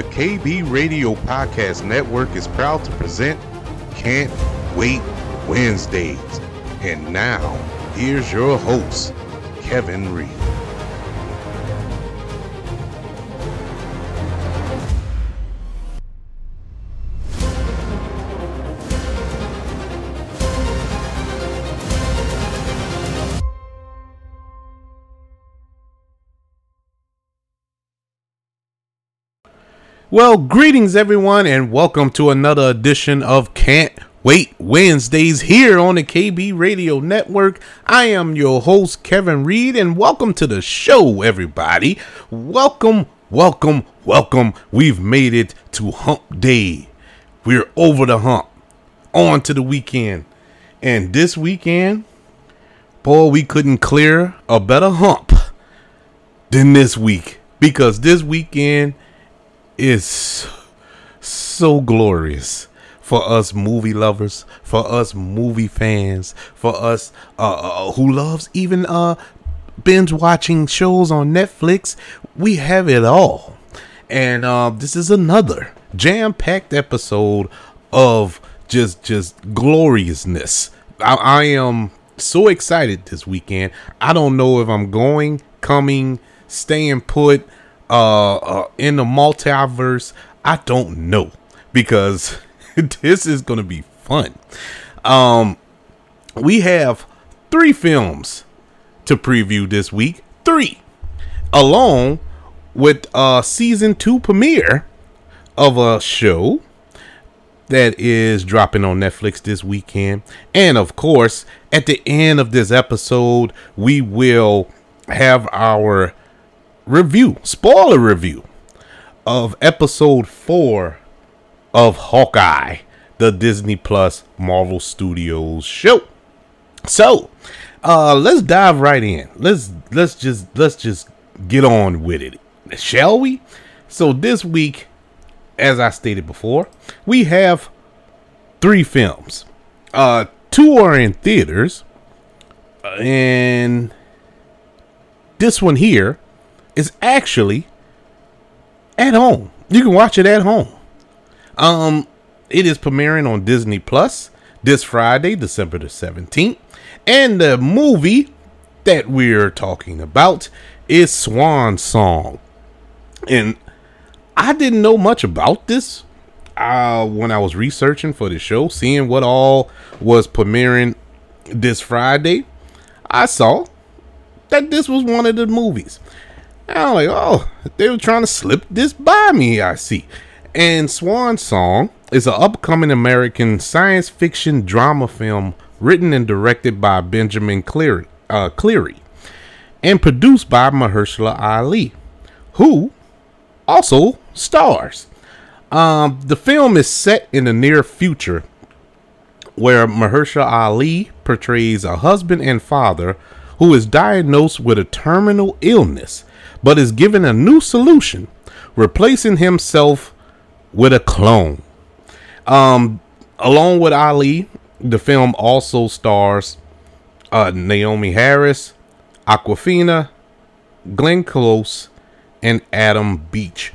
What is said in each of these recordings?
The KB Radio Podcast Network is proud to present Can't Wait Wednesdays. And now, here's your host, Kevin Reid. Well, greetings everyone, and welcome to another edition of Can't Wait Wednesdays here on the KB Radio Network. I am your host, Kevin Reid, and welcome to the show, everybody. Welcome, welcome, welcome. We've made it to hump day. We're over the hump, on to the weekend. And this weekend, boy, we couldn't clear a better hump than this week because this weekend is so glorious for us movie lovers, for us movie fans, for us uh, uh, who loves even uh binge watching shows on Netflix. We have it all, and uh, this is another jam packed episode of just just gloriousness. I, I am so excited this weekend. I don't know if I'm going, coming, staying put uh, uh in the multiverse i don't know. Because this is gonna be fun. Um we have three films to preview this week. Three. Along with uh season two premiere of a show that is dropping on Netflix this weekend. And of course, at the end of this episode, we will have our review, spoiler review of episode four of Hawkeye, the Disney Plus Marvel Studios show. So, uh, let's dive right in. Let's let's just let's just get on with it, shall we? So this week, as I stated before, we have three films. Uh, two are in theaters, and this one here is actually at home. You can watch it at home. Um, it is premiering on Disney Plus this Friday, December the 17th. And the movie that we're talking about is Swan Song. And I didn't know much about this uh, when I was researching for the show, seeing what all was premiering this Friday. I saw that this was one of the movies. And I'm like, oh, they were trying to slip this by me, I see. And Swan Song is an upcoming American science fiction drama film written and directed by Benjamin Cleary, uh, Cleary and produced by Mahershala Ali, who also stars. Um, the film is set in the near future where Mahershala Ali portrays a husband and father who is diagnosed with a terminal illness but is given a new solution, replacing himself with a clone. Um, along with Ali, the film also stars uh, Naomie Harris, Awkwafina, Glenn Close, and Adam Beach.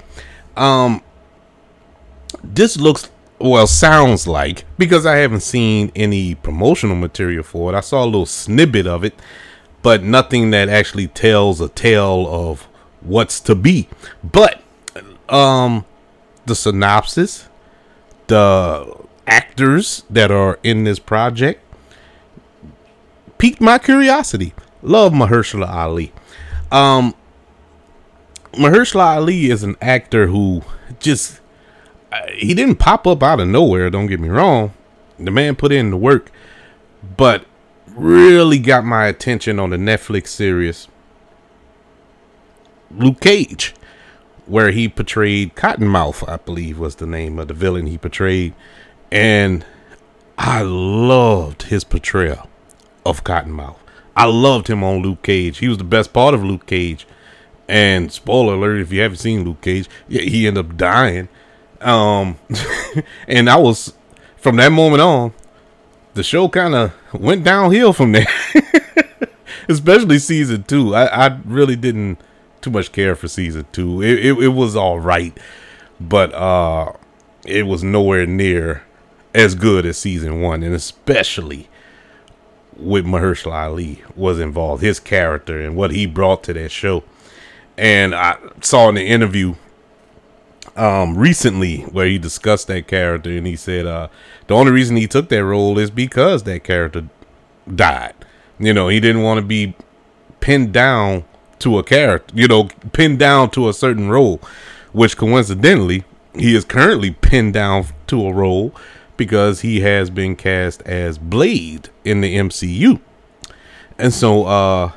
Um, this looks well sounds like because I haven't seen any promotional material for it. I saw a little snippet of it, but nothing that actually tells a tale of what's to be. But um the synopsis, the actors that are in this project piqued my curiosity. Love Mahershala Ali. Um Mahershala Ali is an actor who just uh, he didn't pop up out of nowhere, don't get me wrong. The man put in the work, but really got my attention on the Netflix series Luke Cage, where he portrayed Cottonmouth, I believe was the name of the villain he portrayed. And I loved his portrayal of Cottonmouth. I loved him on Luke Cage. He was the best part of Luke Cage. And spoiler alert, if you haven't seen Luke Cage, he ended up dying. Um, and I was from that moment on, the show kind of went downhill from there. Especially season two. I, I really didn't too much care for season two. It, it, it was all right, but uh, it was nowhere near as good as season one, and especially with Mahershala Ali was involved, his character and what he brought to that show. And I saw in the interview um, recently where he discussed that character, and he said uh, the only reason he took that role is because that character died. You know, he didn't want to be pinned down to a character, you know, pinned down to a certain role, which coincidentally, he is currently pinned down to a role because he has been cast as Blade in the MCU. And so, uh,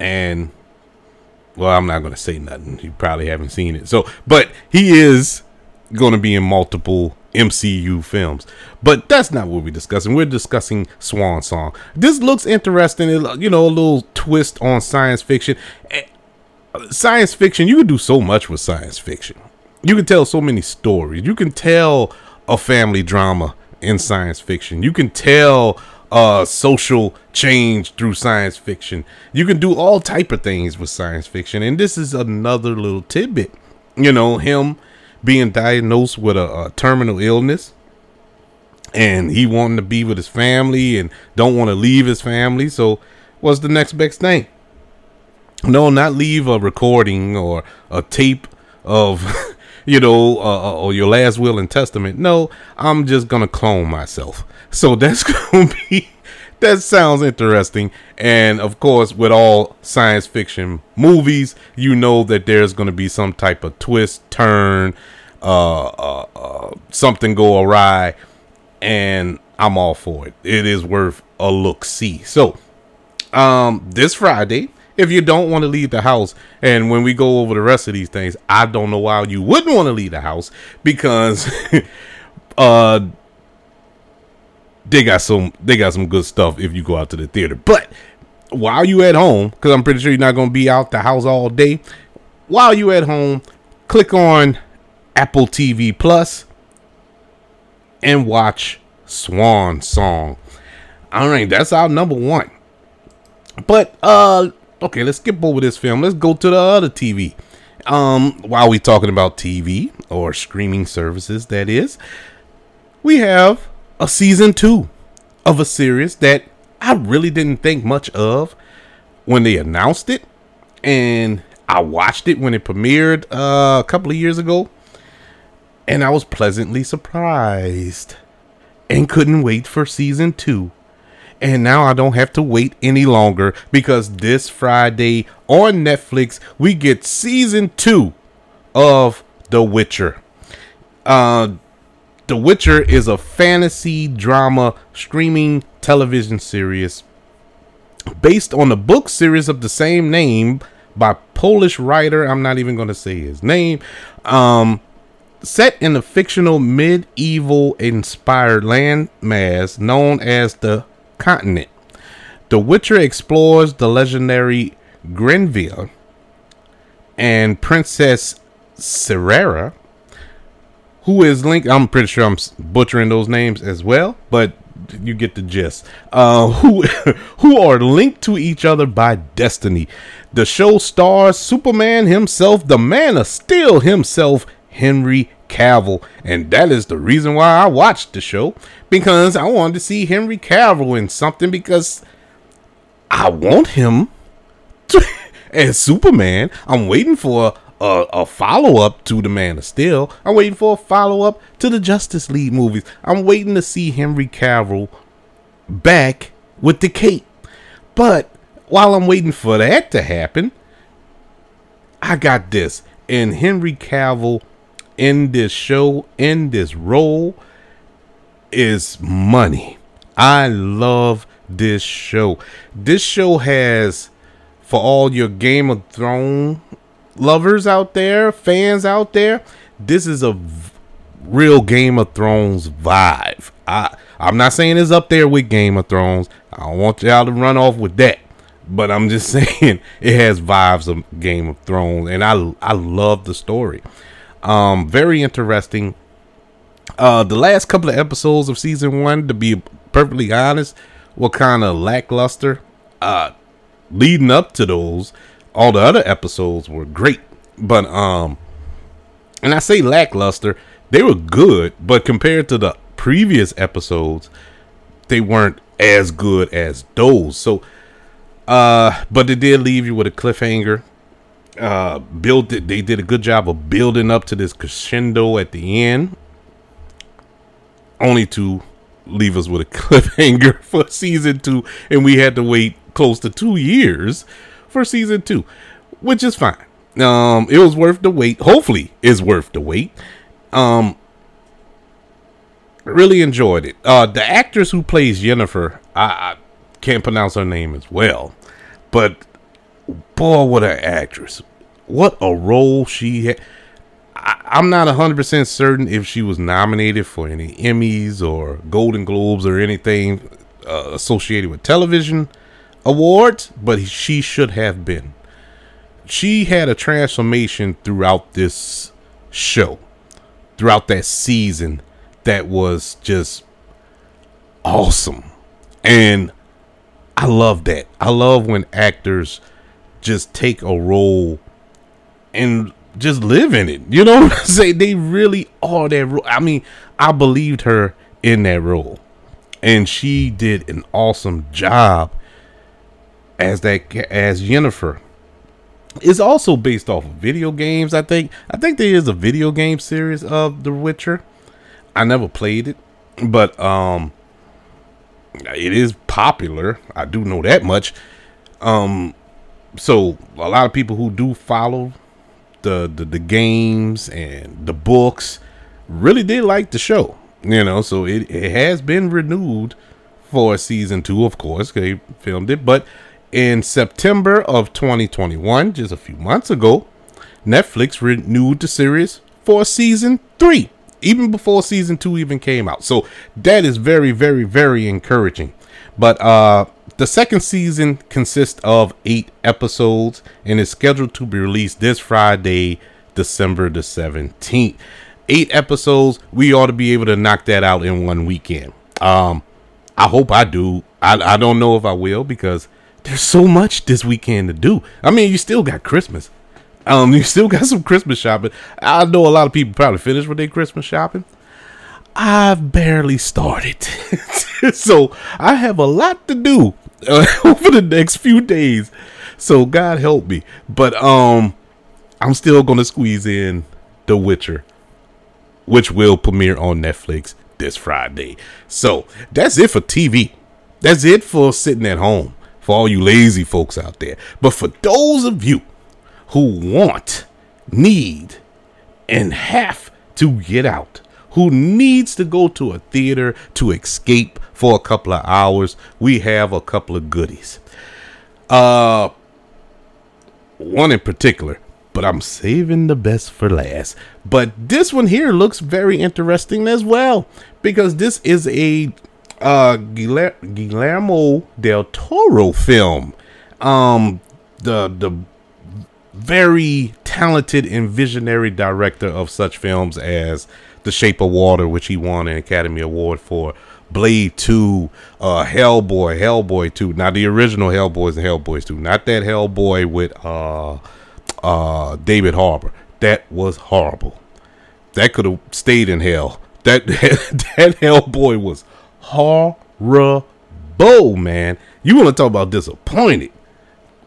and well, I'm not going to say nothing. You probably haven't seen it. So, but he is going to be in multiple MCU films. But that's not what we're discussing. We're discussing Swan Song. This looks interesting. You know, a little twist on science fiction. Eh, science fiction, you can do so much with science fiction. You can tell so many stories. You can tell a family drama in science fiction. You can tell uh, social change through science fiction. You can do all type of things with science fiction, and this is another little tidbit. You know, him being diagnosed with a, a terminal illness, and he wanting to be with his family and don't want to leave his family. So, what's the next best thing? No, not leave a recording or a tape of you know, uh, uh, or your last will and testament. No, I'm just gonna clone myself. So that's gonna be that sounds interesting. And of course, with all science fiction movies, you know that there's gonna be some type of twist, turn, uh, uh, uh something go awry, and I'm all for it. It is worth a look. See, so um, this Friday if you don't want to leave the house. And when we go over the rest of these things, I don't know why you wouldn't want to leave the house because uh they got some they got some good stuff if you go out to the theater. But while you at home, because I'm pretty sure you're not gonna be out the house all day, while you at home, click on Apple TV Plus and watch Swan Song. All right, that's our number one. But uh Okay, let's skip over this film. Let's go to the other TV. Um, while we talking about TV or streaming services, that is, we have a season two of a series that I really didn't think much of when they announced it, and I watched it when it premiered uh, a couple of years ago, and I was pleasantly surprised and couldn't wait for season two. And now I don't have to wait any longer because this Friday on Netflix, we get season two of The Witcher. Uh, the Witcher is a fantasy drama streaming television series based on the book series of the same name by Polish writer. I'm not even going to say his name. Um, set in a fictional medieval inspired landmass known as the continent. The Witcher explores the legendary Grenville and Princess Serera, who is linked. I'm pretty sure I'm butchering those names as well, but you get the gist. Uh, who who are linked to each other by destiny. The show stars Superman himself, the Man of Steel himself, Henry Cavill, and that is the reason why I watched the show because I wanted to see Henry Cavill in something because I want him to, as Superman. I'm waiting for a, a, follow up to the Man of Steel. I'm waiting for a follow up to the Justice League movies. I'm waiting to see Henry Cavill back with the cape. But while I'm waiting for that to happen, I got this. And Henry Cavill in this show, in this role, is money. I love this show. This show has, for all your Game of Thrones lovers out there, fans out there, this is a v- real Game of Thrones vibe. I I'm not saying it's up there with Game of Thrones. I don't want y'all to run off with that. But I'm just saying it has vibes of Game of Thrones, and I I love the story. Um, very interesting. Uh, the last couple of episodes of season one, to be perfectly honest, were kind of lackluster. Uh, leading up to those, all the other episodes were great, but um, And I say lackluster, they were good, but compared to the previous episodes, they weren't as good as those. So, uh, but they did leave you with a cliffhanger. Uh, built it. They did a good job of building up to this crescendo at the end, only to leave us with a cliffhanger for season two, and we had to wait close to two years for season two, which is fine. Um, it was worth the wait. Hopefully, it's worth the wait. Um, really enjoyed it. Uh, the actress who plays Jennifer, I, I can't pronounce her name as well, but boy, what an actress! What a role she had. I, am not 100% certain if she was nominated for any Emmys or Golden Globes or anything uh, associated with television awards, but she should have been. She had a transformation throughout this show, throughout that season that was just awesome. And I love that. I love when actors just take a role and just live in it. You know what I'm saying? They really are that role. I mean, I believed her in that role. And she did an awesome job as that as Jennifer. It's also based off of video games, I think. I think there is a video game series of The Witcher. I never played it, but um it is popular. I do know that much. Um so a lot of people who do follow the, the the games and the books really did like the show. You know, so it, it has been renewed for season two, of course. They filmed it, but in September of 2021, just a few months ago, Netflix renewed the series for season three, even before season two even came out. So that is very, very, very encouraging. But uh the second season consists of eight episodes and is scheduled to be released this Friday, December the 17th. Eight episodes. We ought to be able to knock that out in one weekend. Um, I hope I do. I, I don't know if I will because there's so much this weekend to do. I mean, you still got Christmas. Um, you still got some Christmas shopping. I know a lot of people probably finished with their Christmas shopping. I've barely started. so I have a lot to do uh, over the next few days. So God help me. But um I'm still gonna squeeze in The Witcher, which will premiere on Netflix this Friday. So that's it for TV. That's it for sitting at home for all you lazy folks out there. But for those of you who want, need, and have to get out, who needs to go to a theater to escape for a couple of hours, we have a couple of goodies. Uh one in particular, but I'm saving the best for last. But this one here looks very interesting as well because this is a uh Guillermo del Toro film. Um the the very talented and visionary director of such films as The Shape of Water, which he won an Academy Award for, Blade 2, uh, Hellboy, Hellboy 2. Now the original Hellboys and Hellboys 2, not that Hellboy with uh, uh, David Harbour. That was horrible. That could have stayed in hell. That that Hellboy was horrible, man. You want to talk about disappointed?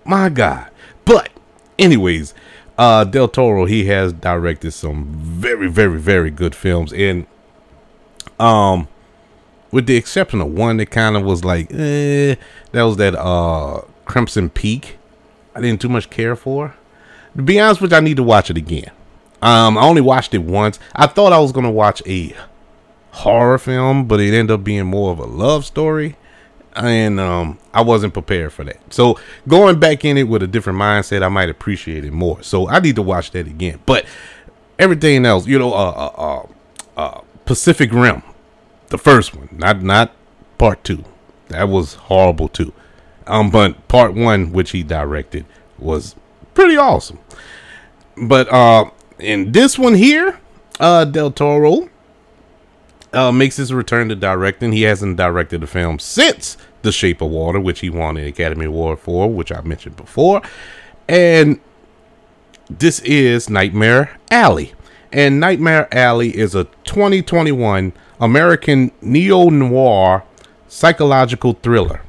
My God. But anyways, uh, Del Toro he has directed some very, very, very good films, and um, with the exception of one that kind of was like, eh, that was that uh Crimson Peak. I didn't too much care for. To be honest with you, I need to watch it again. Um, I only watched it once. I thought I was gonna watch a horror film, but it ended up being more of a love story, and um, I wasn't prepared for that. So going back in it with a different mindset, I might appreciate it more. So I need to watch that again. But everything else, you know, uh, uh, uh, uh Pacific Rim the first one, not not part two. That was horrible too. Um, but part one, which he directed, was pretty awesome. But uh, in this one here, uh, Del Toro uh, makes his return to directing. He hasn't directed a film since The Shape of Water, which he won an Academy Award for, which I mentioned before. And this is Nightmare Alley. And Nightmare Alley is a 2021 American neo noir psychological thriller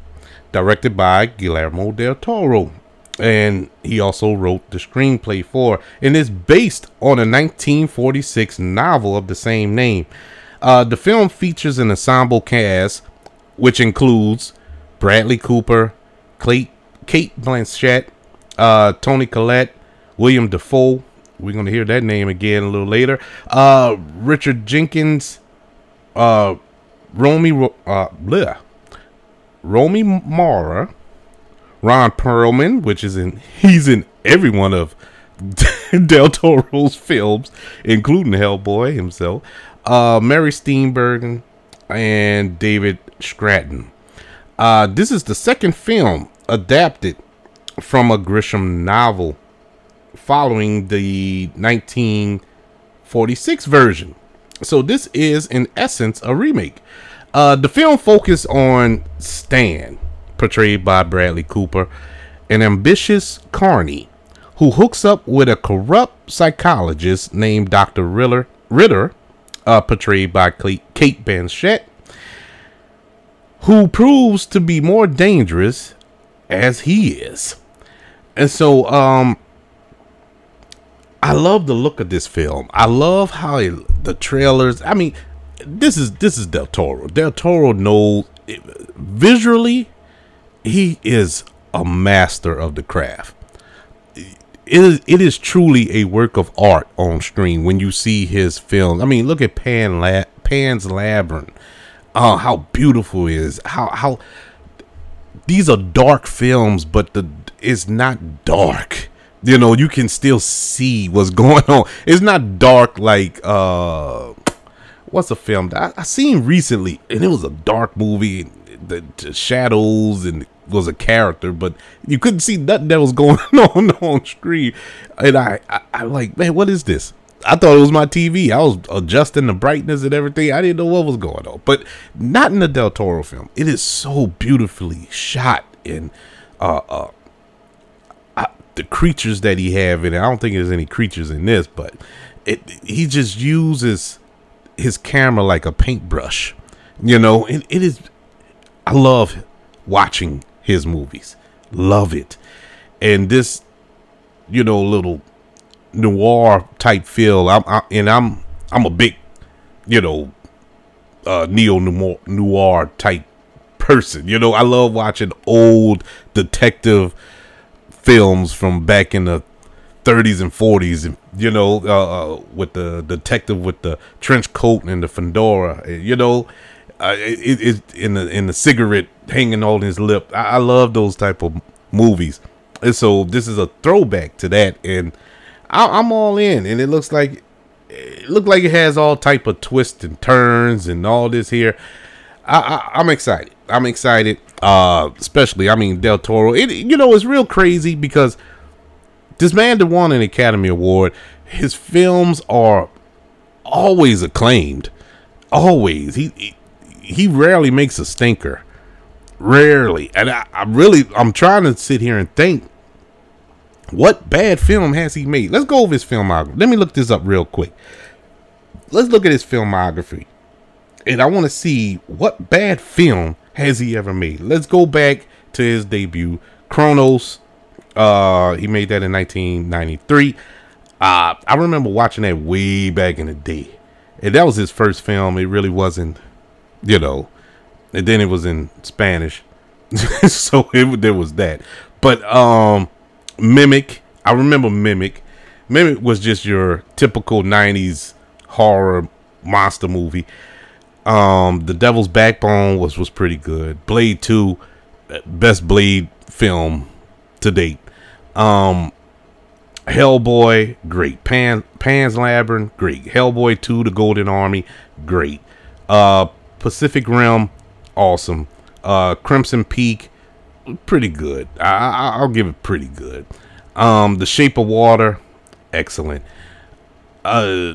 directed by Guillermo del Toro. And he also wrote the screenplay for, and is based on a 1946 novel of the same name. Uh, the film features an ensemble cast, which includes Bradley Cooper, Cate, Blanchett, uh, Toni Collette, William Dafoe. We're going to hear that name again a little later. Uh, Richard Jenkins, uh, Romy, uh, bleh, Romy Mara, Ron Perlman, which is in he's in every one of Del Toro's films, including Hellboy himself. Uh, Mary Steenburgen and David Stratton. Uh, this is the second film adapted from a Gresham novel following the 1946 version. So this is in essence a remake. Uh, the film focused on Stan, portrayed by Bradley Cooper, an ambitious carny who hooks up with a corrupt psychologist named Dr. Ritter, Ritter uh, portrayed by Cate Blanchett, who proves to be more dangerous as he is. And so, um, I love the look of this film. I love how the trailers. I mean, this is this is Del Toro. Del Toro knows visually, he is a master of the craft. It is, it is truly a work of art on screen when you see his film. I mean, look at Pan La- Pan's Labyrinth. Oh, how beautiful is. How how these are dark films, but the it's not dark. You know, you can still see what's going on. It's not dark like uh what's a film that I, I seen recently, and it was a dark movie. The, the, shadows and was a character, but you couldn't see nothing that was going on on screen. And I, I, I like, man, what is this? I thought it was my TV. I was adjusting the brightness and everything. I didn't know what was going on, but not in the Del Toro film. It is so beautifully shot and uh, uh, the creatures that he have in it. I don't think there's any creatures in this, but it he just uses his camera like a paintbrush. You know, it, it is. I love watching his movies. Love it, and this, you know, little noir type feel. I'm I, and I'm I'm a big, you know, uh, neo noir, type person. You know, I love watching old detective films from back in the 30s and 40s, and you know, uh, uh, with the detective with the trench coat and the fedora, you know, uh, it, it in the in the cigarette hanging on his lip. I, I, love those type of movies, and so this is a throwback to that, and I, am all in. And it looks like it looked like it has all type of twists and turns and all this here. I, I, am excited. I'm excited, uh, especially I mean Del Toro. It you know it's real crazy because this man that won an Academy Award, his films are always acclaimed. Always. He he, he rarely makes a stinker. Rarely. And I, I really I'm trying to sit here and think what bad film has he made? Let's go over his filmography. Let me look this up real quick. Let's look at his filmography. And I want to see what bad film has he ever made. Let's go back to his debut, Cronos. uh, he made that in 1993. Uh, I remember watching that way back in the day, and that was his first film. It really wasn't, you know, and then it was in Spanish, so it, there was that. But um, Mimic, I remember Mimic. Mimic was just your typical 90s horror monster movie. Um, The Devil's Backbone was was pretty good. Blade 2, best Blade film to date. Um, Hellboy, great. Pan Pan's Labyrinth, great. Hellboy 2, The Golden Army, great. Uh, Pacific Rim, awesome. Uh, Crimson Peak, pretty good. I, will give it pretty good. Um, The Shape of Water, excellent. Uh,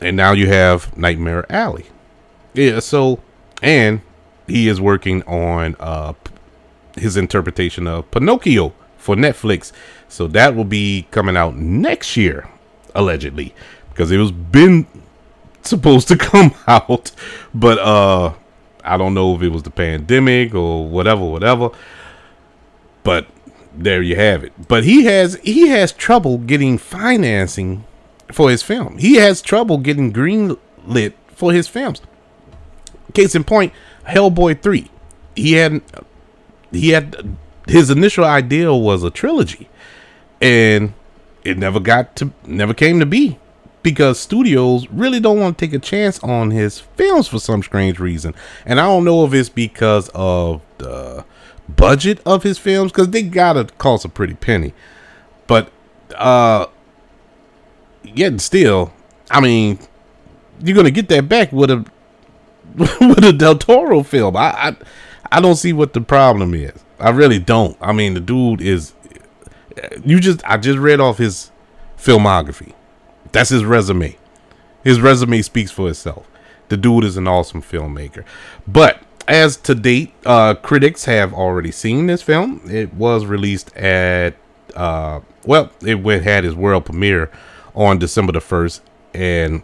and now you have Nightmare Alley. Yeah, so and he is working on uh his interpretation of Pinocchio for Netflix. So that will be coming out next year, allegedly. because it was been supposed to come out, but uh, I don't know if it was the pandemic or whatever, whatever. But there you have it. But he has he has trouble getting financing for his film. He has trouble getting green lit for his films. Case in point, Hellboy three. He had he had his initial idea was a trilogy, and it never got to never came to be because studios really don't want to take a chance on his films for some strange reason. And I don't know if it's because of the budget of his films because they gotta cost a pretty penny. But uh yet still, I mean, you're gonna get that back with a with a Del Toro film. I, I I don't see what the problem is. I really don't. I mean, the dude is. You just I just read off his filmography. That's his resume. His resume speaks for itself. The dude is an awesome filmmaker. But as to date, uh, critics have already seen this film. It was released at uh, well, it went had its world premiere on December the first, and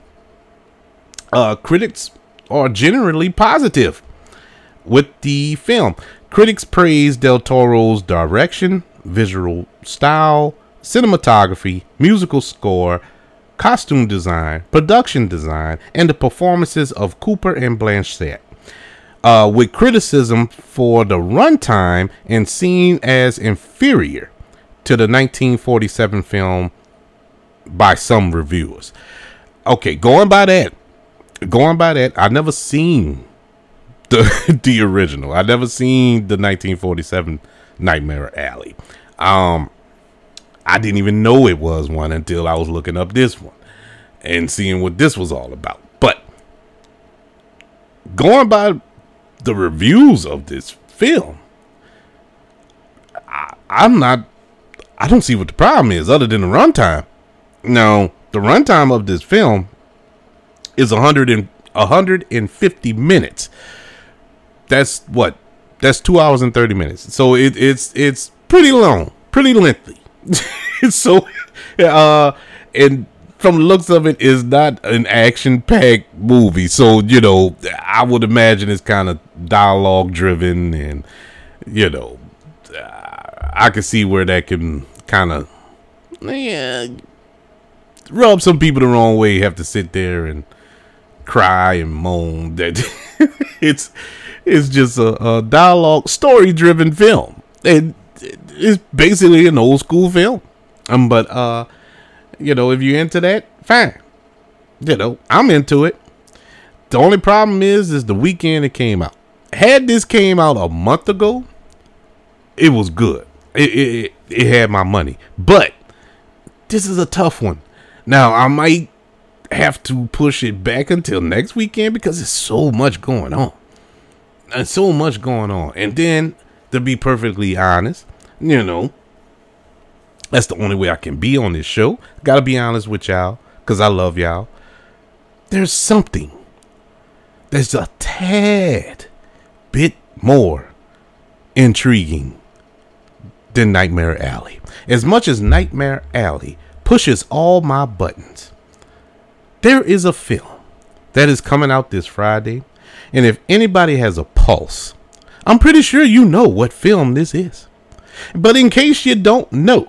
uh, critics are generally positive with the film. Critics praise Del Toro's direction, visual style, cinematography, musical score, costume design, production design, and the performances of Cooper and Blanchett. Uh, with criticism for the runtime and seen as inferior to the 1947 film by some reviewers. Okay, going by that, going by that, I never seen the the original. I never seen the 1947 Nightmare Alley. Um, I didn't even know it was one until I was looking up this one and seeing what this was all about. But going by the reviews of this film, I, I'm not. I don't see what the problem is other than the runtime. Now, the runtime of this film is 100 and 150 minutes. That's what? That's two hours and 30 minutes. So it, it's it's pretty long, pretty lengthy. so, uh, and from the looks of it, is not an action-packed movie. So you know, I would imagine it's kind of dialogue-driven, and you know, I can see where that can kind of yeah rub some people the wrong way. Have to sit there and cry and moan. That it's it's just a, a dialogue story driven film. and it's basically an old school film. Um, but uh, you know, if you're into that, fine. You know, I'm into it. The only problem is, is the weekend it came out. Had this came out a month ago, it was good. It, it, it had my money. But this is a tough one. Now I might have to push it back until next weekend because there's so much going on. And so much going on. And then to be perfectly honest, you know, that's the only way I can be on this show. Gotta be honest with y'all, because I love y'all. There's something that's a tad bit more intriguing than Nightmare Alley. As much as Nightmare Alley pushes all my buttons, there is a film that is coming out this Friday. And if anybody has a pulse, I'm pretty sure you know what film this is. But in case you don't know,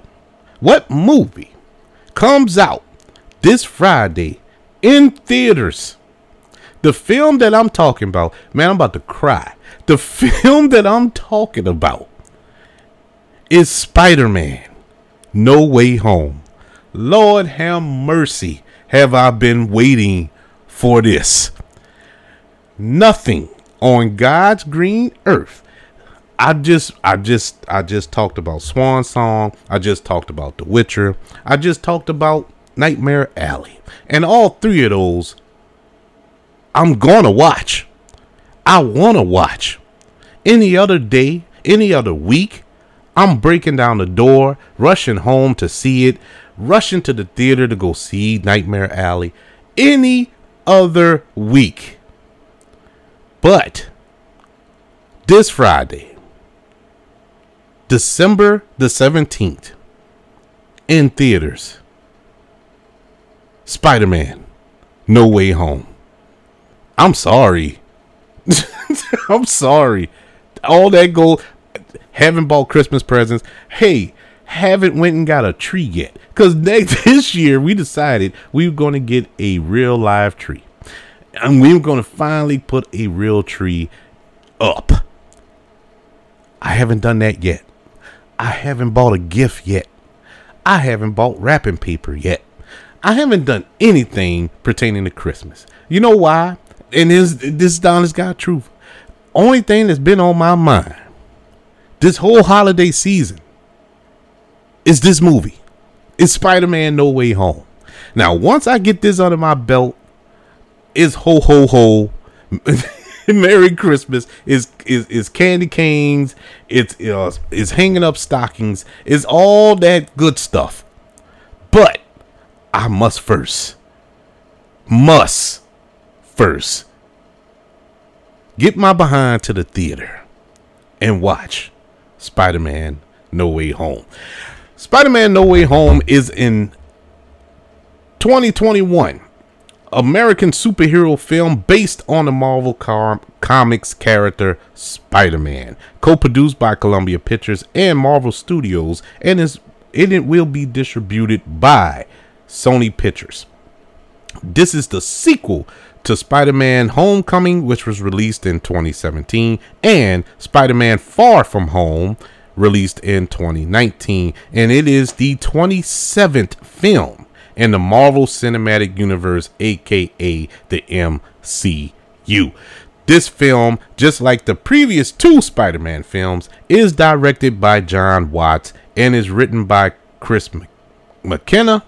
what movie comes out this Friday in theaters? The film that I'm talking about, man, I'm about to cry. The film that I'm talking about is Spider Man No Way Home. Lord have mercy, have I been waiting for this. Nothing on God's green earth I just I just I just talked about Swan Song. I just talked about The Witcher. I just talked about Nightmare Alley. And all three of those I'm to watch. I want to watch. Any other day, any other week, I'm breaking down the door, rushing home to see it, rushing to the theater to go see Nightmare Alley. Any other week. But this Friday, December the 17th in theaters. Spider Man, No Way Home. I'm sorry. I'm sorry. All that gold. Haven't bought Christmas presents. Hey, haven't went and got a tree yet. Cause next this year we decided we were going to get a real live tree, and we were going to finally put a real tree up. I haven't done that yet. I haven't bought a gift yet. I haven't bought wrapping paper yet. I haven't done anything pertaining to Christmas. You know why? And this this is honest God truth. Only thing that's been on my mind this whole holiday season is this movie. It's Spider-Man No Way Home. Now, once I get this under my belt, it's ho ho ho. Merry Christmas is is is candy canes. It's uh, is hanging up stockings. It's all that good stuff. But I must first, must first get my behind to the theater and watch Spider-Man No Way Home. Spider-Man No Way Home is in 2021 American superhero film based on the Marvel com- Comics character Spider Man, co produced by Columbia Pictures and Marvel Studios, and is, it will be distributed by Sony Pictures. This is the sequel to Spider Man Homecoming, which was released in 2017, and Spider Man Far From Home, released in 2019, and it is the 27th film in the Marvel Cinematic Universe, aka the MCU. This film, just like the previous two Spider Man films, is directed by Jon Watts and is written by Chris McKenna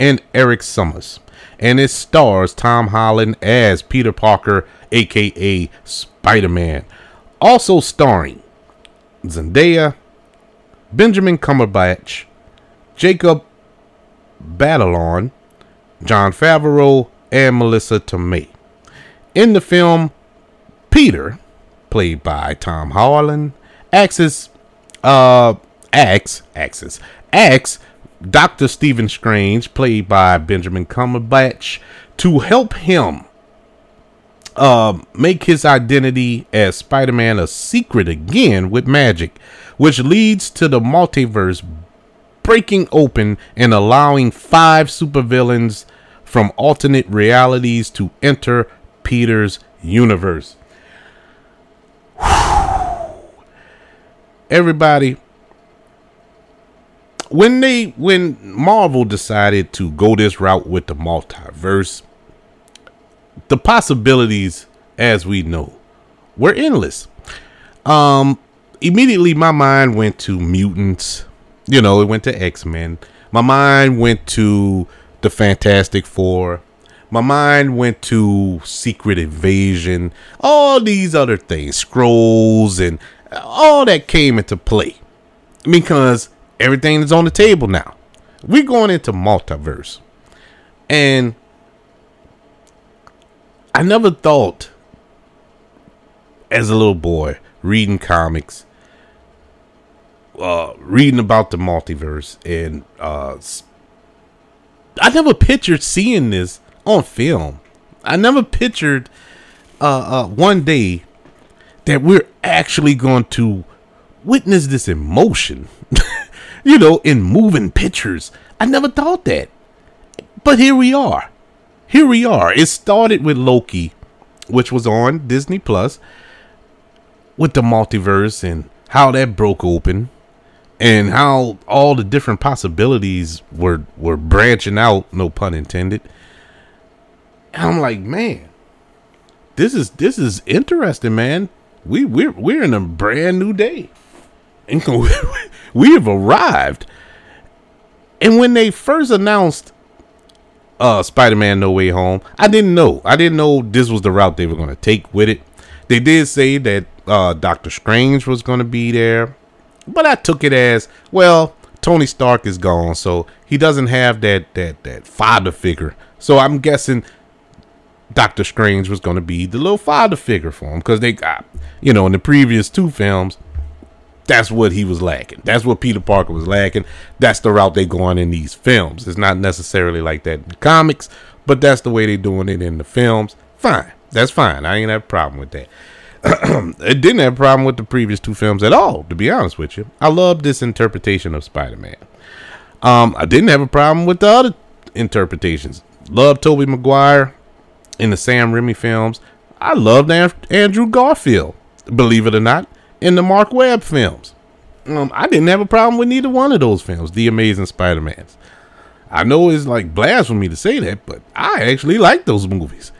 and Eric Sommers. And it stars Tom Holland as Peter Parker, aka Spider Man. Also starring Zendaya, Benjamin Cumberbatch, Jacob Batalon, Jon Favreau, and Melissa Tomei. In the film, Peter, played by Tom Holland, axes, uh, axe, axes, axe, Doctor Stephen Strange, played by Benjamin Cumberbatch, to help him uh, make his identity as Spider Man a secret again with magic, which leads to the multiverse breaking open and allowing five supervillains from alternate realities to enter Peter's universe. Everybody, when they when Marvel decided to go this route with the multiverse, the possibilities, as we know, were endless. Um, immediately my mind went to mutants, you know, it went to X Men. My mind went to the Fantastic Four. My mind went to Secret Invasion. All these other things, scrolls, and all that came into play because everything is on the table now. We're going into multiverse, and I never thought as a little boy reading comics uh, reading about the multiverse, and uh, I never pictured seeing this on film. I never pictured uh, uh, one day that we're actually going to witness this emotion, you know, in moving pictures. I never thought that, but here we are. Here we are. It started with Loki, which was on Disney Plus, with the multiverse and how that broke open and how all the different possibilities were were branching out no pun intended. And i'm like man this is this is interesting man. We we're we're in a brand new day. And we have arrived. And when they first announced uh spider-man no way home i didn't know. I didn't know this was the route they were going to take with it. They did say that uh doctor strange was going to be there but I took it as well. Tony Stark is gone, so he doesn't have that that that father figure. So I'm guessing Doctor Strange was going to be the little father figure for him because they got, you know, in the previous two films, That's what he was lacking. That's what Peter Parker was lacking. That's the route they going in these films. It's not necessarily like that in the comics, but that's the way they're doing it in the films. Fine. That's fine. I ain't have a problem with that. it didn't have a problem with the previous two films at all, to be honest with you. I love this interpretation of Spider-Man. Um, I didn't have a problem with the other interpretations. Love Tobey Maguire in the Sam Raimi films. I loved Andrew Garfield, believe it or not, in the Mark Webb films. Um, I didn't have a problem with neither one of those films, The Amazing Spider-Mans. I know it's like blasphemy to say that, but I actually like those movies.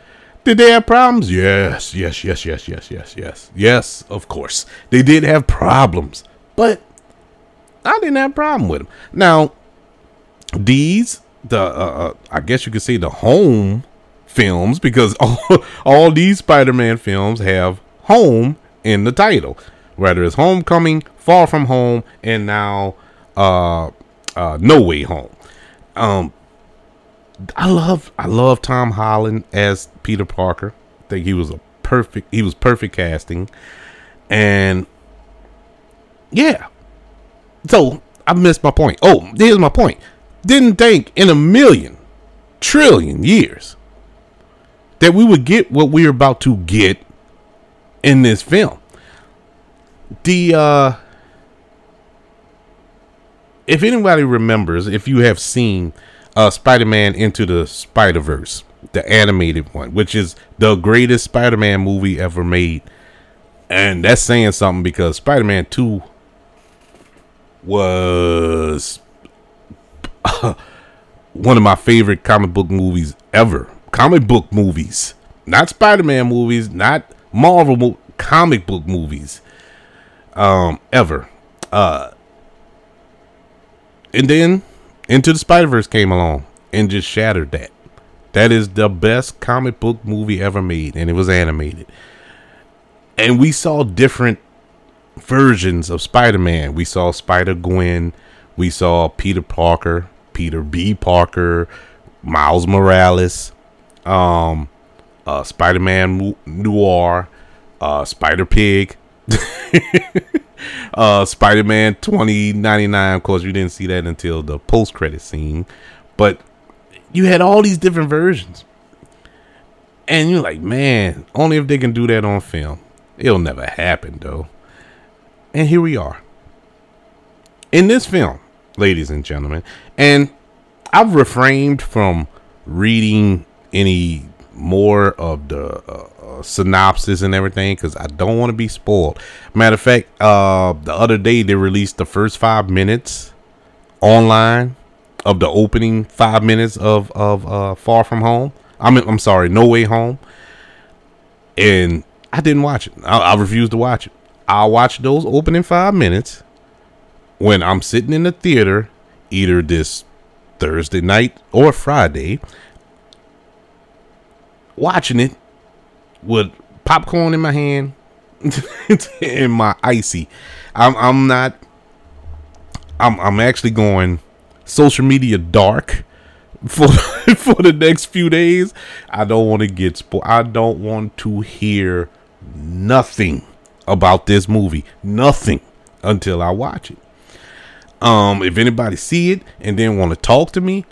Did they have problems? Yes, yes, yes, yes, yes, yes, yes. Yes, of course. They did have problems, but I didn't have a problem with them. Now, these, the, uh, uh I guess you could say the home films, because all, all these Spider Man films have home in the title, whether it's Homecoming, Far From Home, and now uh, uh, No Way Home. Um, I love I love Tom Holland as Peter Parker. I think he was a perfect he was perfect casting. And yeah. So I missed my point. Oh, here's my point. Didn't think in a million trillion years that we would get what we're about to get in this film. The uh if anybody remembers, if you have seen uh, Spider-Man Into the Spider-Verse, the animated one, which is the greatest Spider-Man movie ever made. And that's saying something because Spider-Man 2 was one of my favorite comic book movies ever. Comic book movies. Not Spider-Man movies, not Marvel mo- comic book movies. Um ever. Uh and then into the Spider Verse came along and just shattered that. That is the best comic book movie ever made, and it was animated. And we saw different versions of Spider Man. We saw Spider Gwen, we saw Peter Parker, Peter B. Parker, Miles Morales, um, uh, Spider Man Noir, uh, Spider Pig. uh, Spider Man 2099. Of course, you didn't see that until the post credit scene. But you had all these different versions. And you're like, man, only if they can do that on film. It'll never happen, though. And here we are. In this film, ladies and gentlemen, and I've refrained from reading any more of the uh, synopsis and everything because I don't want to be spoiled. Matter of fact, uh, the other day they released the first five minutes online of the opening five minutes of of uh, Far From Home. I mean, I'm sorry, No Way Home, and I didn't watch it. I, I refused to watch it. I'll watch those opening five minutes when I'm sitting in the theater, either this Thursday night or Friday, watching it with popcorn in my hand and my icy. I'm I'm not I'm I'm actually going social media dark for for the next few days. I don't want to get spoiled. I don't want to hear nothing about this movie. Nothing until I watch it. Um, if anybody see it and then want to talk to me,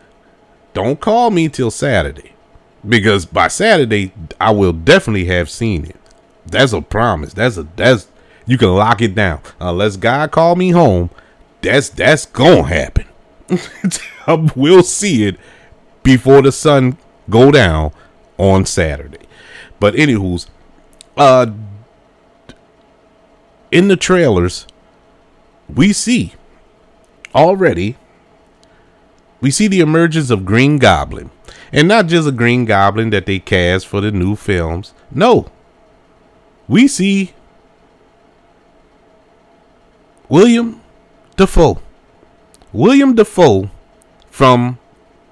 don't call me till Saturday because by Saturday I will definitely have seen it. That's a promise. That's a that's you can lock it down. Unless God call me home, that's that's gonna happen. we'll see it before the sun go down on Saturday. But anywho's, uh, in the trailers, we see already we see the emergence of Green Goblin. And not just a Green Goblin that they cast for the new films. No. We see William Dafoe. William Dafoe from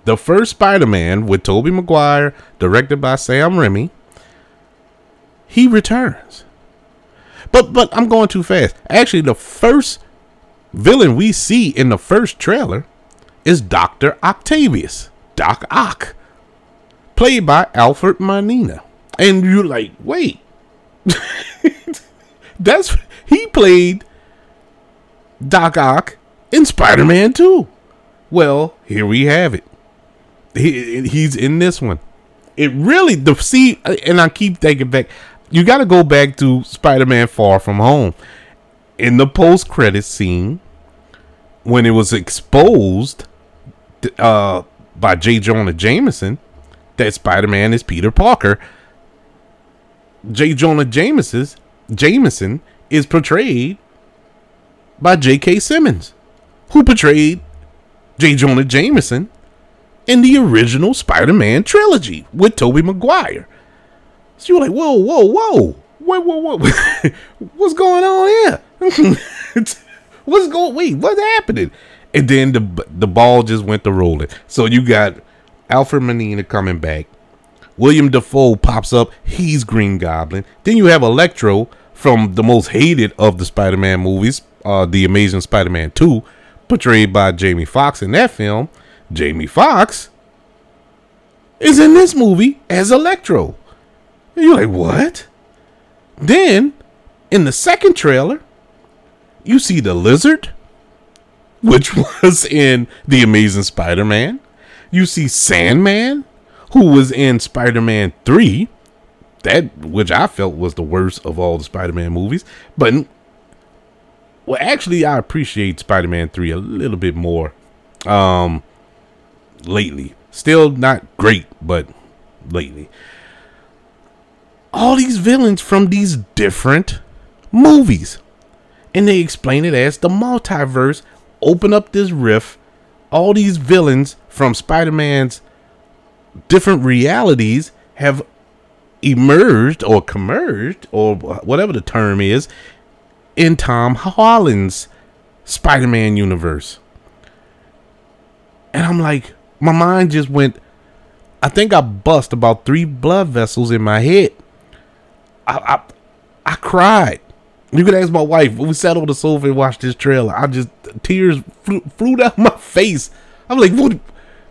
the first Spider-Man with Tobey Maguire, directed by Sam Raimi. He returns. But but I'm going too fast. Actually, the first villain we see in the first trailer is Dr. Octavius. Doc Ock played by Alfred Molina. And you're like, wait, that's he played Doc Ock in Spider Man 2. Well, here we have it. He, he's in this one. It really, the see, and I keep thinking back, you got to go back to Spider Man Far From Home. In the post credit scene, when it was exposed uh, by J. Jonah Jameson that Spider Man is Peter Parker, J. Jonah Jameson's Jameson is portrayed by J.K. Simmons, who portrayed J. Jonah Jameson in the original Spider-Man trilogy with Tobey Maguire. So you're like, whoa, whoa, whoa, whoa, whoa, whoa, what's going on here? what's going? Wait, what's happening? And then the the ball just went to rolling. So you got Alfred Molina coming back. William Dafoe pops up. He's Green Goblin. Then you have Electro from the most hated of the Spider-Man movies, uh, the Amazing Spider-Man 2, portrayed by Jamie Foxx in that film. Jamie Foxx is in this movie as Electro. And you're like, what? Then, in the second trailer, you see the lizard, which was in The Amazing Spider Man. You see Sandman, who was in Spider Man 3, that which I felt was the worst of all the Spider Man movies. But, well, actually, I appreciate Spider Man 3 a little bit more. Um, lately. Still not great, but lately. All these villains from these different movies. And they explain it as the multiverse. Open up this rift. All these villains from Spider Man's different realities have emerged or commerged or whatever the term is in Tom Holland's Spider Man universe. And I'm like, my mind just went. I think I bust about three blood vessels in my head. I I, I cried. You could ask my wife. We sat on the sofa and watched this trailer. I just tears flew, flew down my face. I'm like, what?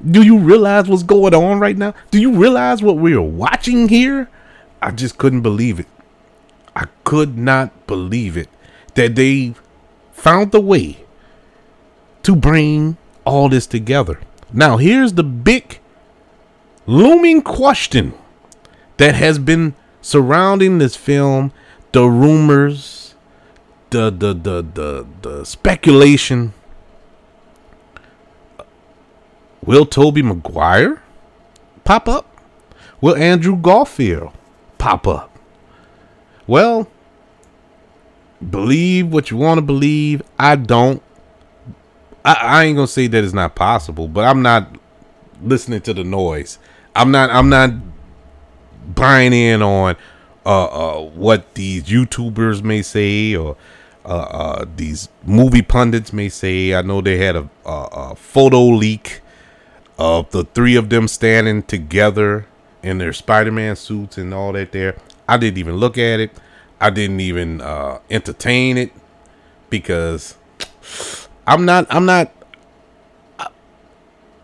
Do you realize what's going on right now? Do you realize what we're watching here? I just couldn't believe it. I could not believe it that they found the way to bring all this together. Now, here's the big looming question that has been surrounding this film the rumors, the, the, the, the, the speculation. Will Tobey Maguire pop up? Will Andrew Garfield pop up? Well, believe what you want to believe. I don't. I, I ain't gonna say that it's not possible, but I'm not listening to the noise. I'm not. I'm not buying in on uh, uh, what these YouTubers may say or uh, uh, these movie pundits may say. I know they had a, a, a, photo leak of the three of them standing together in their Spider-Man suits and all that. There, I didn't even look at it. I didn't even uh, entertain it because I'm not. I'm not. I,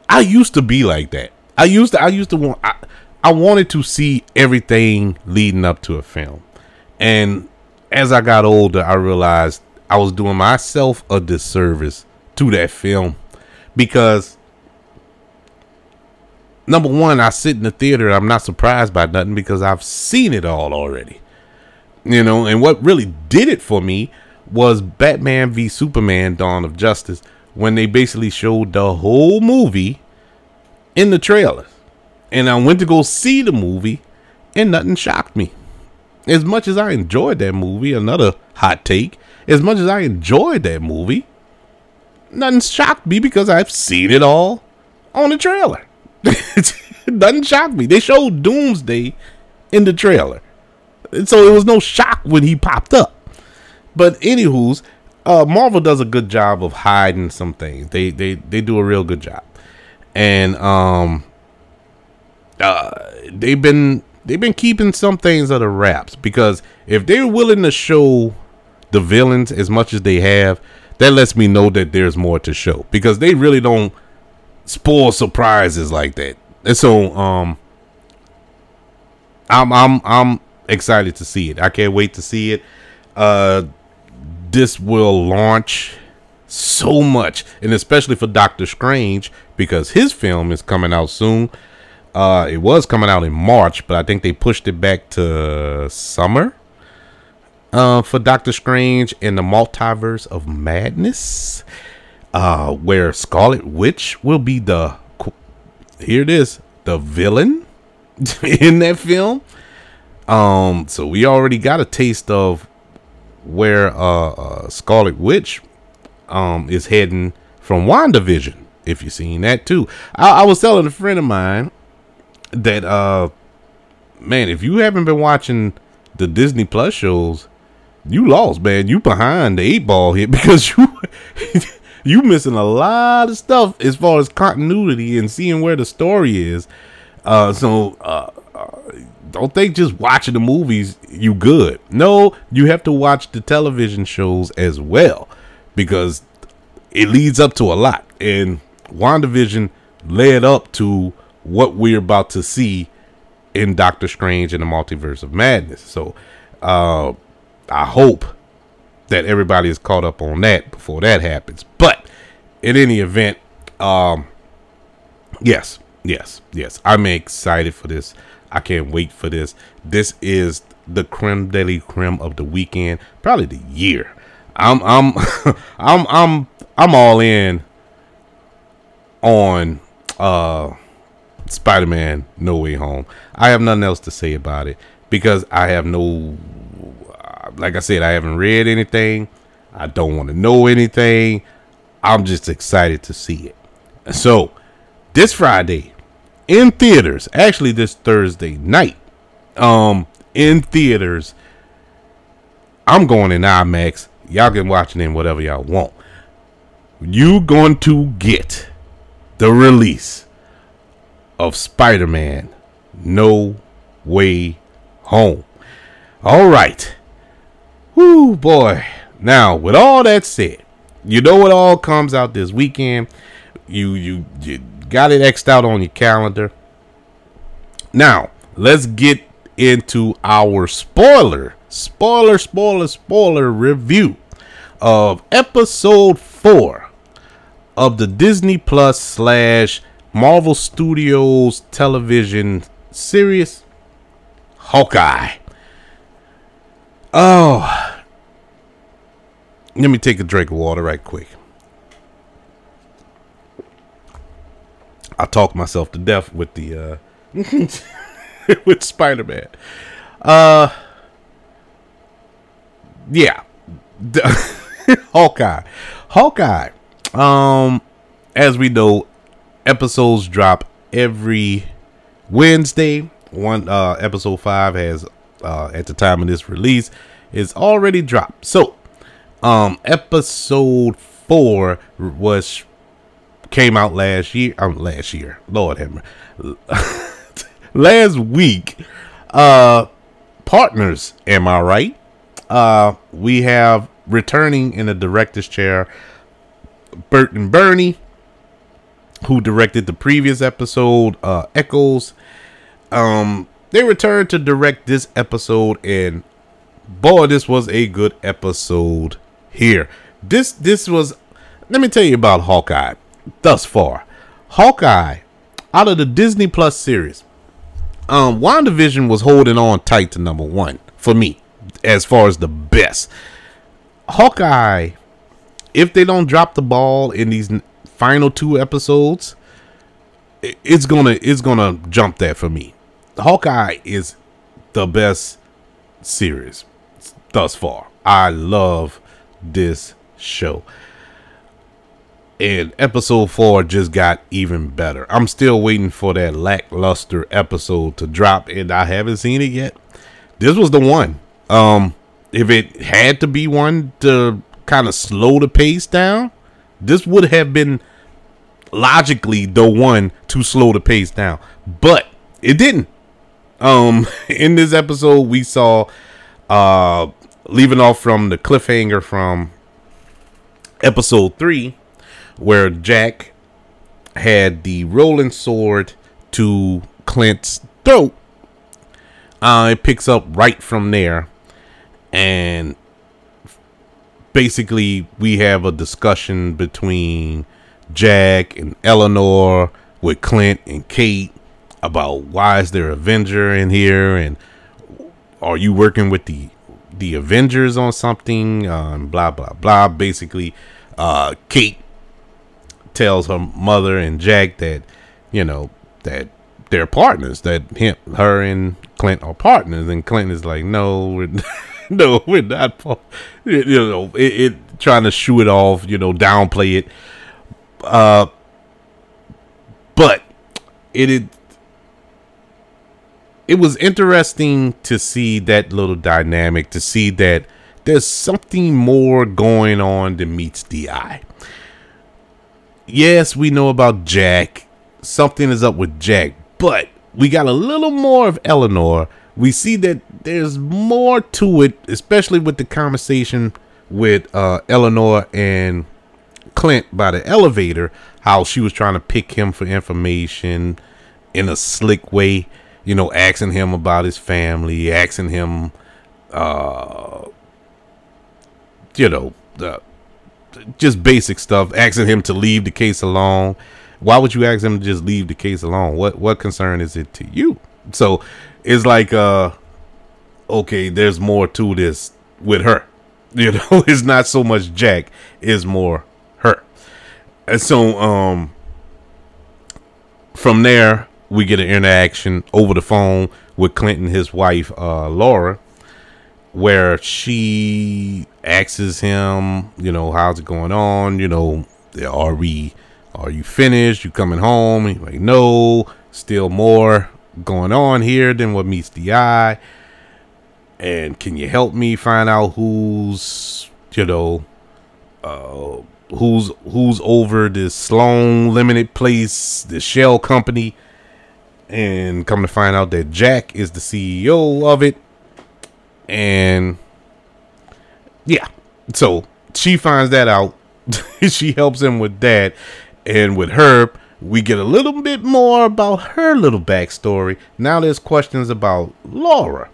I, used to be like that. I used to. I used to want. I, I wanted to see everything leading up to a film, and as I got older, I realized I was doing myself a disservice to that film because number one, I sit in the theater. I'm not surprised by nothing because I've seen it all already. You know, and what really did it for me was Batman v Superman Dawn of Justice when they basically showed the whole movie in the trailer. And I went to go see the movie and nothing shocked me. As much as I enjoyed that movie, another hot take, as much as I enjoyed that movie, nothing shocked me because I've seen it all on the trailer. nothing shock me. They showed Doomsday in the trailer. So it was no shock when he popped up. But anywho's, uh, Marvel does a good job of hiding some things. They they they do a real good job, and um, uh, they've been they've been keeping some things under wraps because if they're willing to show the villains as much as they have, that lets me know that there's more to show because they really don't spoil surprises like that. And so um, I'm I'm I'm excited to see it. I can't wait to see it. Uh, this will launch so much, and especially for Doctor Strange because his film is coming out soon. Uh, it was coming out in March, but I think they pushed it back to summer. Uh, for Doctor Strange and the Multiverse of Madness, uh, where Scarlet Witch will be the here it is the villain in that film. Um, so we already got a taste of where uh, uh Scarlet Witch um is heading from WandaVision. If you've seen that too, I, I was telling a friend of mine that uh man, if you haven't been watching the Disney Plus shows, you lost, man. You behind the eight ball here because you you missing a lot of stuff as far as continuity and seeing where the story is. Uh, so uh, uh, don't think just watching the movies you good. No, you have to watch the television shows as well because it leads up to a lot. And WandaVision led up to what we're about to see in Doctor Strange and the Multiverse of Madness. So uh, I hope that everybody is caught up on that before that happens. But in any event, um, yes, yes, yes, I'm excited for this. I can't wait for this. This is the creme de la creme of the weekend, probably the year. I'm, I'm, I'm, I'm, I'm all in on uh Spider-Man No Way Home. I have nothing else to say about it because I have no like I said I haven't read anything. I don't want to know anything. I'm just excited to see it. So, this Friday in theaters, actually this Thursday night, um in theaters I'm going in IMAX. Y'all can watch it in whatever y'all want. You going to get the release of Spider Man No Way Home. All right. Whoo, boy. Now, with all that said, you know it all comes out this weekend. You you you got it xed out on your calendar. Now, let's get into our spoiler, spoiler, spoiler, spoiler review of episode four of the Disney Plus slash Marvel Studios television series, Hawkeye. Oh, let me take a drink of water right quick. I talked myself to death with the uh with Spider Man. Uh, yeah, Hawkeye, Hawkeye. Um, as we know, episodes drop every Wednesday. One uh episode five has uh at the time of this release is already dropped. So um episode four was came out last year. Um last year. Lord have mercy. last week. Uh partners, am I right? Uh we have returning in the director's chair Bert and Bertie, who directed the previous episode, uh, Echoes. Um, they returned to direct this episode, and boy, this was a good episode here. This this was. Let me tell you about Hawkeye. Thus far, Hawkeye, out of the Disney Plus series, um, WandaVision was holding on tight to number one for me, as far as the best. Hawkeye, if they don't drop the ball in these final two episodes, it's gonna it's gonna jump that for me. Hawkeye is the best series thus far. I love this show. And episode four just got even better. I'm still waiting for that lackluster episode to drop, and I haven't seen it yet. This was the one. Um, if it had to be one to kind of slow the pace down, this would have been logically the one to slow the pace down, but it didn't. Um, in this episode, we saw, uh, leaving off from the cliffhanger from episode three, where Jack had the Ronin sword to Clint's throat. Uh, it picks up right from there, and basically we have a discussion between Jack and Eleanor with Clint and Kate about why is there Avenger in here and are you working with the the Avengers on something? Um, blah blah blah. Basically, uh, Kate tells her mother and Jack that you know that they're partners. That him, her and Clint are partners, and Clint is like, no, we're no, we're not. You know, it, it trying to shoo it off. You know, downplay it. Uh, but it, it it was interesting to see that little dynamic, to see that there's something more going on than meets the eye. Yes, we know about Jack. Something is up with Jack, but we got a little more of Eleanor. We see that there's more to it, especially with the conversation with uh, Eleanor and Clint by the elevator, how she was trying to pick him for information in a slick way you know, asking him about his family, asking him, uh, you know, uh, just basic stuff, asking him to leave the case alone. Why would you ask him to just leave the case alone? What what concern is it to you? So it's like, uh, okay, there's more to this with her. You know, it's not so much Jack, it's more her. And so, um, from there, we get an interaction over the phone with Clinton, his wife, uh, Laura, where she asks him, you know, how's it going on? You know, are we, are you finished? You coming home? he's like, no, still more going on here than what meets the eye. And can you help me find out who's, you know, uh, who's who's over this Sloan Limited Place, the shell company? And come to find out that Jack is the CEO of it. And yeah, so she finds that out. she helps him with that. And with her, we get a little bit more about her little backstory. Now there's questions about Laura.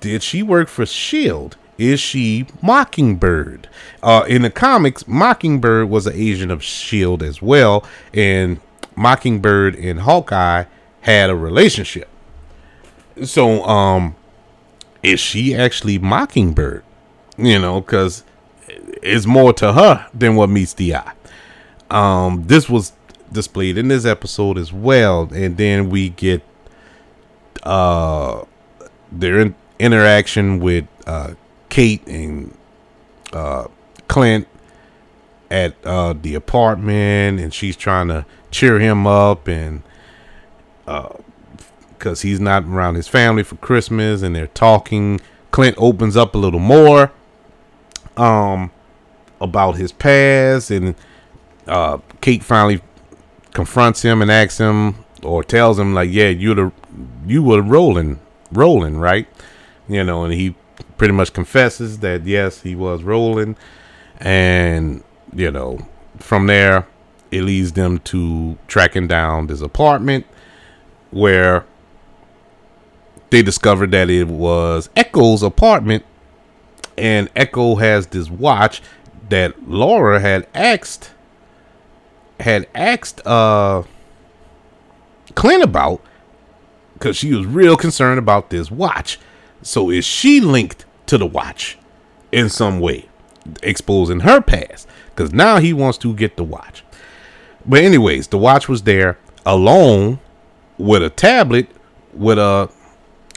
Did she work for S.H.I.E.L.D.? Is she Mockingbird? Uh, in the comics, Mockingbird was an agent of S.H.I.E.L.D. as well. And Mockingbird and Hawkeye had a relationship. So, um, is she actually Mockingbird? You know, because it's more to her than what meets the eye. Um, this was displayed in this episode as well, and then we get uh their in- interaction with uh Kate and uh Clint at uh the apartment, and she's trying to cheer him up and because uh, he's not around his family for Christmas, and they're talking. Clint opens up a little more um, about his past, and uh, Kate finally confronts him and asks him or tells him like, "Yeah, you the you were Ronin, Ronin, right?" You know, and he pretty much confesses that yes, he was Ronin, and you know, from there it leads them to tracking down this apartment where they discovered that it was Echo's apartment, and Echo has this watch that Laura had asked had asked uh Clint about because she was real concerned about this watch. So is she linked to the watch in some way, exposing her past? Because now he wants to get the watch. But anyways, the watch was there alone with a tablet with a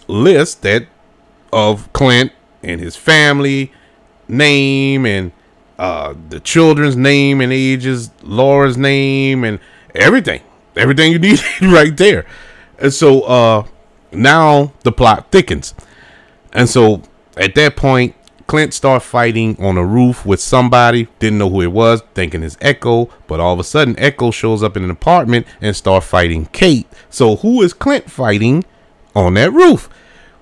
list that of Clint and his family name and uh, the children's name and ages, Laura's name and everything, everything you need right there. And so uh, now the plot thickens, and so at that point, Clint starts fighting on a roof with somebody, didn't know who it was, thinking it's Echo, but all of a sudden Echo shows up in an apartment and start fighting Kate. So who is Clint fighting on that roof?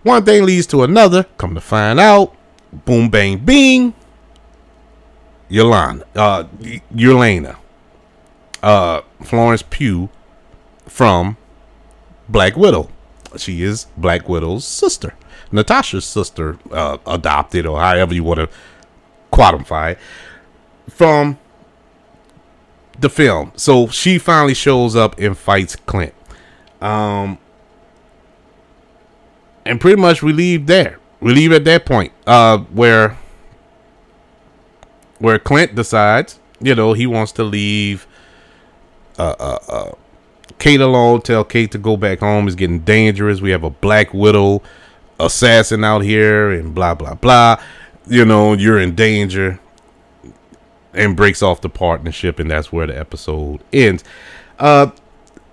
One thing leads to another. Come to find out, boom bang bing. Yolanda, uh, uh, Florence Pugh from Black Widow. She is Black Widow's sister. Natasha's sister, uh, adopted, or however you want to quantify from the film. So she finally shows up and fights Clint. Um, and pretty much we leave there. We leave at that point, uh, where where Clint decides, you know, he wants to leave uh, uh, uh, Kate alone, tell Kate to go back home. It's getting dangerous. We have a Black Widow assassin out here, and blah blah blah. You know, you're in danger, and breaks off the partnership, and that's where the episode ends. Uh,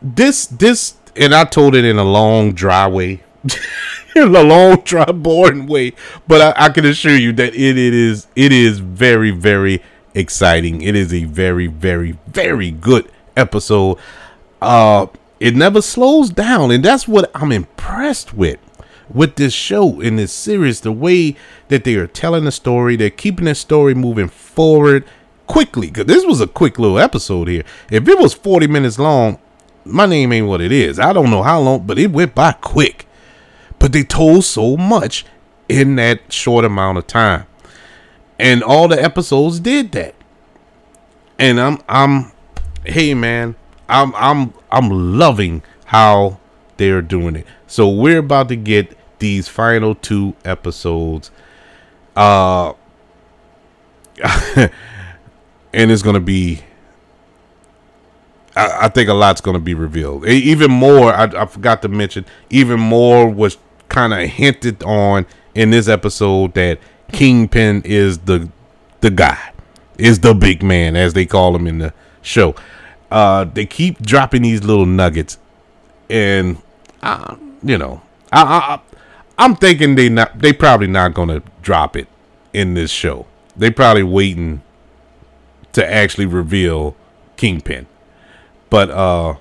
this this, and I told it in a long, dry way. in a long, dry, boring way, but I, I can assure you that it, it is it is very, very exciting. It is a very, very, very good episode. Uh, it never slows down, and that's what I'm impressed with with this show in this series. The way that they are telling the story, they're keeping the story moving forward quickly. Cause this was a quick little episode here. If it was 40 minutes long, my name ain't what it is. I don't know how long, but it went by quick. But they told so much in that short amount of time. And all the episodes did that. And I'm I'm hey man, I'm I'm I'm loving how they're doing it. So we're about to get these final two episodes. Uh and it's gonna be I, I think a lot's gonna be revealed. Even more, I, I forgot to mention, even more was kind of hinted on in this episode that Kingpin is the the guy, is the big man, as they call him in the show uh, they keep dropping these little nuggets, and uh, you know, I, I I'm thinking they not they probably not gonna drop it in this show. They probably waiting to actually reveal Kingpin, but uh,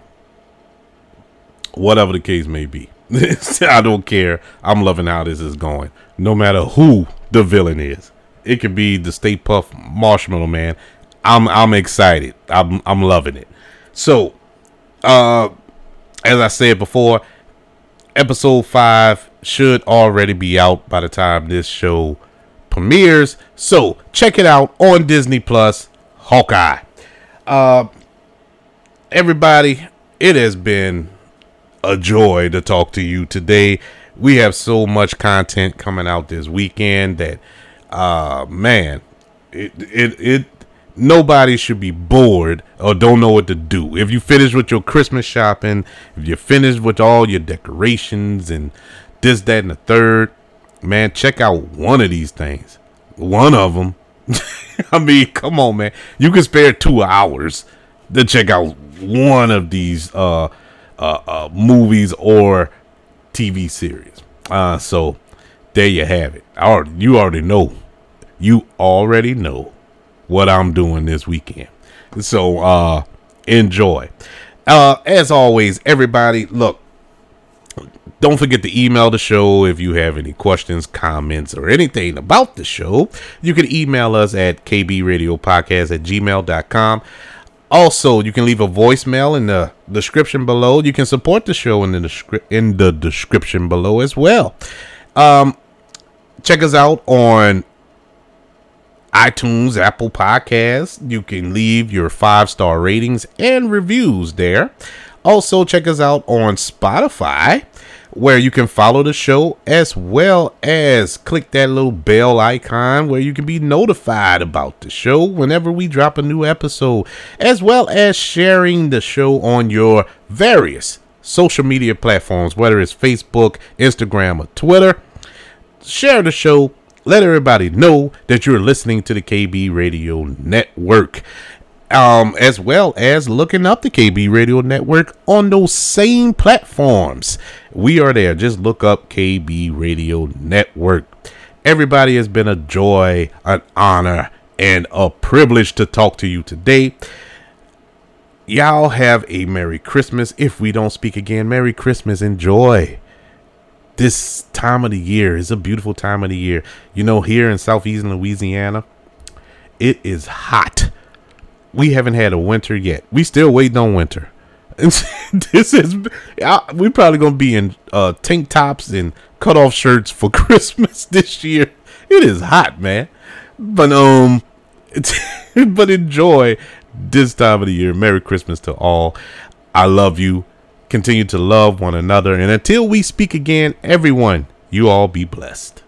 whatever the case may be, I don't care. I'm loving how this is going. No matter who the villain is, it could be the Stay Puft Marshmallow Man. I'm I'm excited. I'm I'm loving it. So, uh, as I said before, episode five should already be out by the time this show premieres. So check it out on Disney Plus, Hawkeye. Uh, everybody, it has been a joy to talk to you today. We have so much content coming out this weekend that, uh, man, it it it nobody should be bored or don't know what to do. If you finish with your Christmas shopping, if you're finished with all your decorations and this, that, and the third, man, check out one of these things. One of them. I mean, come on, man. You can spare two hours to check out one of these uh, uh, uh, movies or TV series. Uh, so there you have it. Or you already know. You already know what I'm doing this weekend. So uh enjoy. Uh as always, everybody, look, don't forget to email the show if you have any questions, comments, or anything about the show. You can email us at kbradiopodcast at gmail.com. Also, you can leave a voicemail in the description below. You can support the show in the descri- in the description below as well. Um, check us out on iTunes, Apple Podcasts. You can leave your five star ratings and reviews there. Also, check us out on Spotify, where you can follow the show as well as click that little bell icon where you can be notified about the show whenever we drop a new episode, as well as sharing the show on your various social media platforms, whether it's Facebook, Instagram, or Twitter. Share the show let everybody know that you're listening to the KB Radio Network. Um, as well as looking up the KB Radio Network on those same platforms. We are there. Just look up KB Radio Network. Everybody has been a joy, an honor, and a privilege to talk to you today. Y'all have a Merry Christmas. If we don't speak again, Merry Christmas. Enjoy this time of the year is a beautiful time of the year. You know, here in southeastern Louisiana, it is hot. We haven't had a winter yet. We still waiting on winter. this is we probably gonna be in uh, tank tops and cut off shirts for Christmas this year. It is hot, man. But um, but enjoy this time of the year. Merry Christmas to all. I love you. Continue to love one another. And until we speak again, everyone, you all be blessed.